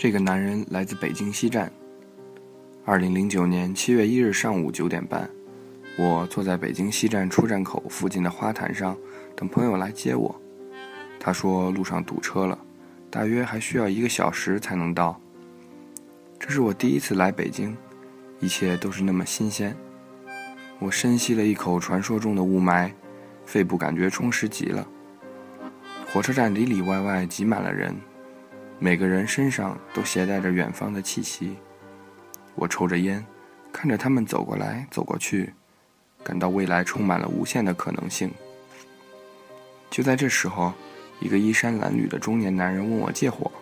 这个男人来自北京西站。二零零九年七月一日上午九点半，我坐在北京西站出站口附近的花坛上，等朋友来接我。他说路上堵车了，大约还需要一个小时才能到。这是我第一次来北京，一切都是那么新鲜。我深吸了一口传说中的雾霾，肺部感觉充实极了。火车站里里外外挤满了人。每个人身上都携带着远方的气息。我抽着烟，看着他们走过来走过去，感到未来充满了无限的可能性。就在这时候，一个衣衫褴褛的中年男人问我借火。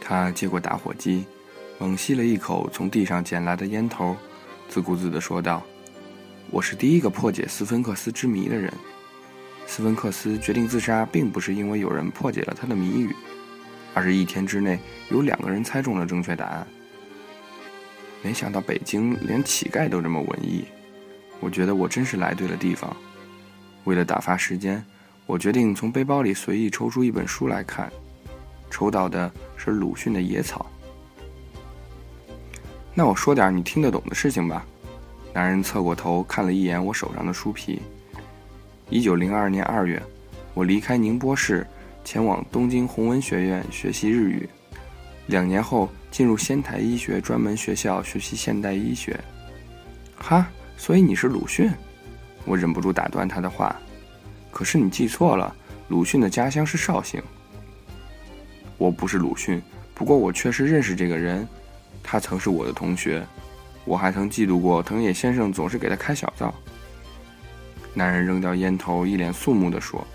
他接过打火机，猛吸了一口从地上捡来的烟头，自顾自地说道：“我是第一个破解斯芬克斯之谜的人。”斯芬克斯决定自杀，并不是因为有人破解了他的谜语，而是一天之内有两个人猜中了正确答案。没想到北京连乞丐都这么文艺，我觉得我真是来对了地方。为了打发时间，我决定从背包里随意抽出一本书来看，抽到的是鲁迅的《野草》。那我说点你听得懂的事情吧。男人侧过头看了一眼我手上的书皮。一九零二年二月，我离开宁波市，前往东京弘文学院学习日语。两年后，进入仙台医学专门学校学习现代医学。哈，所以你是鲁迅？我忍不住打断他的话。可是你记错了，鲁迅的家乡是绍兴。我不是鲁迅，不过我确实认识这个人，他曾是我的同学。我还曾嫉妒过藤野先生总是给他开小灶。男人扔掉烟头，一脸肃穆地说：“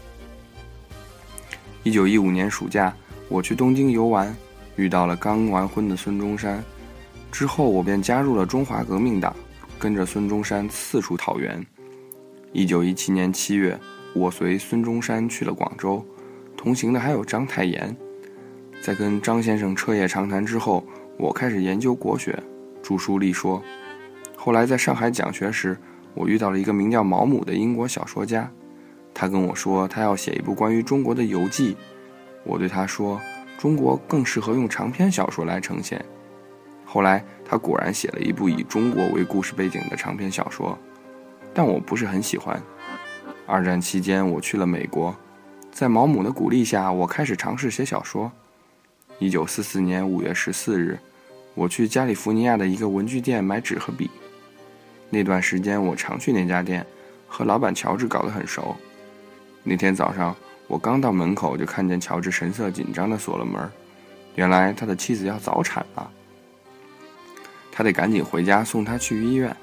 一九一五年暑假，我去东京游玩，遇到了刚完婚的孙中山。之后，我便加入了中华革命党，跟着孙中山四处讨袁。一九一七年七月，我随孙中山去了广州，同行的还有章太炎。在跟张先生彻夜长谈之后，我开始研究国学，著书立说。后来在上海讲学时。”我遇到了一个名叫毛姆的英国小说家，他跟我说他要写一部关于中国的游记。我对他说，中国更适合用长篇小说来呈现。后来他果然写了一部以中国为故事背景的长篇小说，但我不是很喜欢。二战期间我去了美国，在毛姆的鼓励下，我开始尝试写小说。一九四四年五月十四日，我去加利福尼亚的一个文具店买纸和笔。那段时间我常去那家店，和老板乔治搞得很熟。那天早上我刚到门口，就看见乔治神色紧张地锁了门。原来他的妻子要早产了，他得赶紧回家送她去医院。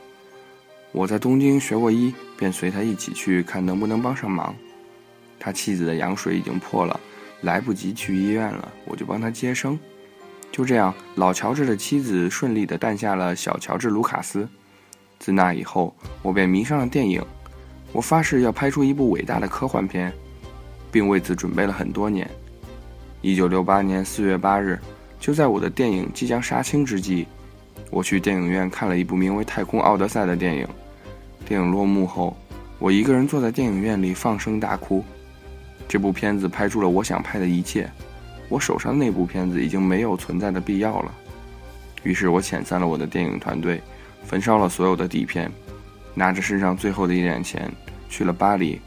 我在东京学过医，便随他一起去看能不能帮上忙。他妻子的羊水已经破了，来不及去医院了，我就帮他接生。就这样，老乔治的妻子顺利地诞下了小乔治·卢卡斯。自那以后，我便迷上了电影。我发誓要拍出一部伟大的科幻片，并为此准备了很多年。一九六八年四月八日，就在我的电影即将杀青之际，我去电影院看了一部名为《太空奥德赛》的电影。电影落幕后，我一个人坐在电影院里放声大哭。这部片子拍出了我想拍的一切，我手上那部片子已经没有存在的必要了。于是我遣散了我的电影团队。焚烧了所有的底片，拿着身上最后的一点钱去了巴黎，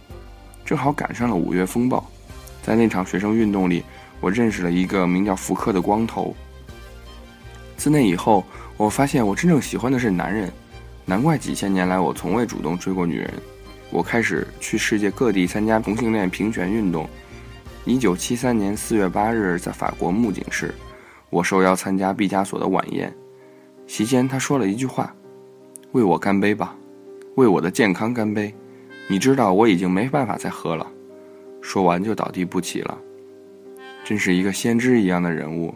正好赶上了五月风暴。在那场学生运动里，我认识了一个名叫福柯的光头。自那以后，我发现我真正喜欢的是男人，难怪几千年来我从未主动追过女人。我开始去世界各地参加同性恋平权运动。一九七三年四月八日，在法国木槿市，我受邀参加毕加索的晚宴。席间，他说了一句话。为我干杯吧，为我的健康干杯！你知道我已经没办法再喝了。说完就倒地不起了，真是一个先知一样的人物。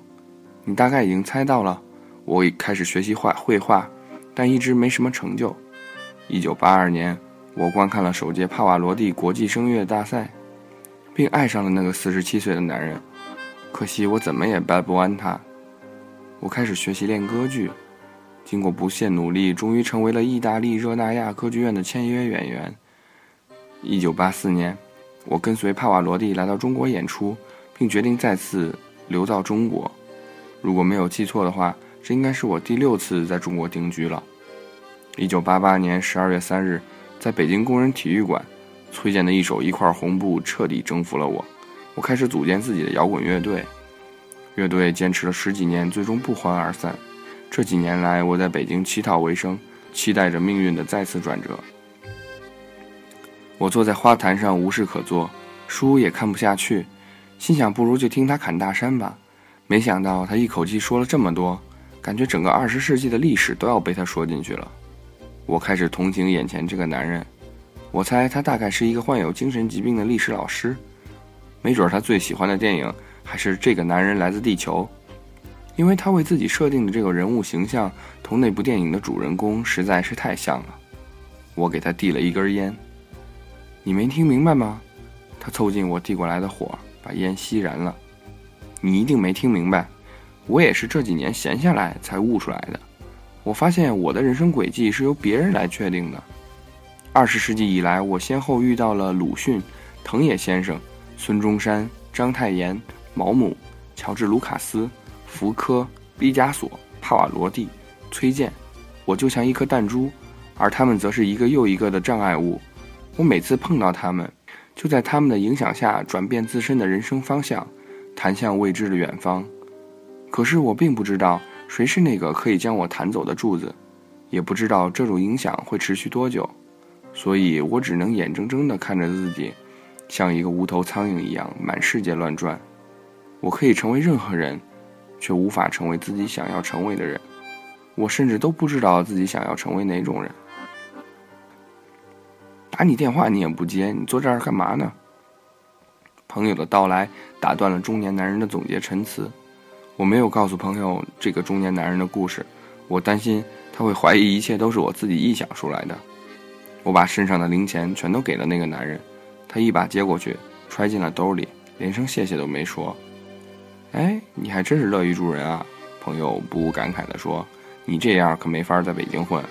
你大概已经猜到了，我已开始学习画绘画，但一直没什么成就。一九八二年，我观看了首届帕瓦罗蒂国际声乐大赛，并爱上了那个四十七岁的男人。可惜我怎么也掰不弯他。我开始学习练歌剧。经过不懈努力，终于成为了意大利热那亚歌剧院的签约演员。一九八四年，我跟随帕瓦罗蒂来到中国演出，并决定再次留到中国。如果没有记错的话，这应该是我第六次在中国定居了。一九八八年十二月三日，在北京工人体育馆，崔健的一首《一块红布》彻底征服了我。我开始组建自己的摇滚乐队，乐队坚持了十几年，最终不欢而散。这几年来，我在北京乞讨为生，期待着命运的再次转折。我坐在花坛上无事可做，书也看不下去，心想不如就听他侃大山吧。没想到他一口气说了这么多，感觉整个二十世纪的历史都要被他说进去了。我开始同情眼前这个男人，我猜他大概是一个患有精神疾病的历史老师，没准他最喜欢的电影还是《这个男人来自地球》。因为他为自己设定的这个人物形象，同那部电影的主人公实在是太像了。我给他递了一根烟，你没听明白吗？他凑近我递过来的火，把烟吸燃了。你一定没听明白，我也是这几年闲下来才悟出来的。我发现我的人生轨迹是由别人来确定的。二十世纪以来，我先后遇到了鲁迅、藤野先生、孙中山、章太炎、毛姆、乔治·卢卡斯。福柯、毕加索、帕瓦罗蒂、崔健，我就像一颗弹珠，而他们则是一个又一个的障碍物。我每次碰到他们，就在他们的影响下转变自身的人生方向，弹向未知的远方。可是我并不知道谁是那个可以将我弹走的柱子，也不知道这种影响会持续多久，所以我只能眼睁睁地看着自己，像一个无头苍蝇一样满世界乱转。我可以成为任何人。却无法成为自己想要成为的人，我甚至都不知道自己想要成为哪种人。打你电话你也不接，你坐这儿干嘛呢？朋友的到来打断了中年男人的总结陈词。我没有告诉朋友这个中年男人的故事，我担心他会怀疑一切都是我自己臆想出来的。我把身上的零钱全都给了那个男人，他一把接过去，揣进了兜里，连声谢谢都没说。哎，你还真是乐于助人啊！朋友不无感慨地说：“你这样可没法在北京混。”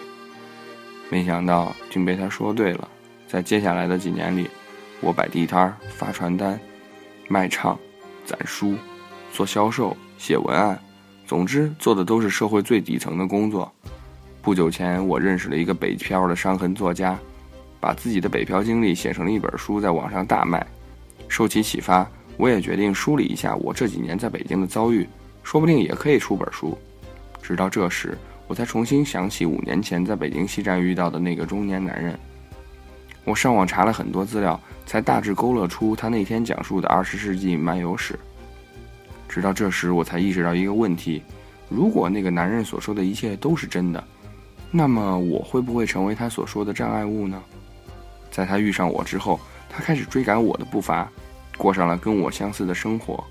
没想到竟被他说对了。在接下来的几年里，我摆地摊、发传单、卖唱、攒书、做销售、写文案，总之做的都是社会最底层的工作。不久前，我认识了一个北漂的伤痕作家，把自己的北漂经历写成了一本书，在网上大卖。受其启发。我也决定梳理一下我这几年在北京的遭遇，说不定也可以出本书。直到这时，我才重新想起五年前在北京西站遇到的那个中年男人。我上网查了很多资料，才大致勾勒出他那天讲述的二十世纪漫游史。直到这时，我才意识到一个问题：如果那个男人所说的一切都是真的，那么我会不会成为他所说的障碍物呢？在他遇上我之后，他开始追赶我的步伐。过上了跟我相似的生活，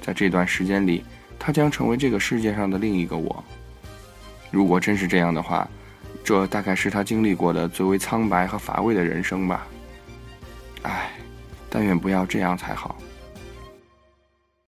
在这段时间里，他将成为这个世界上的另一个我。如果真是这样的话，这大概是他经历过的最为苍白和乏味的人生吧。唉，但愿不要这样才好。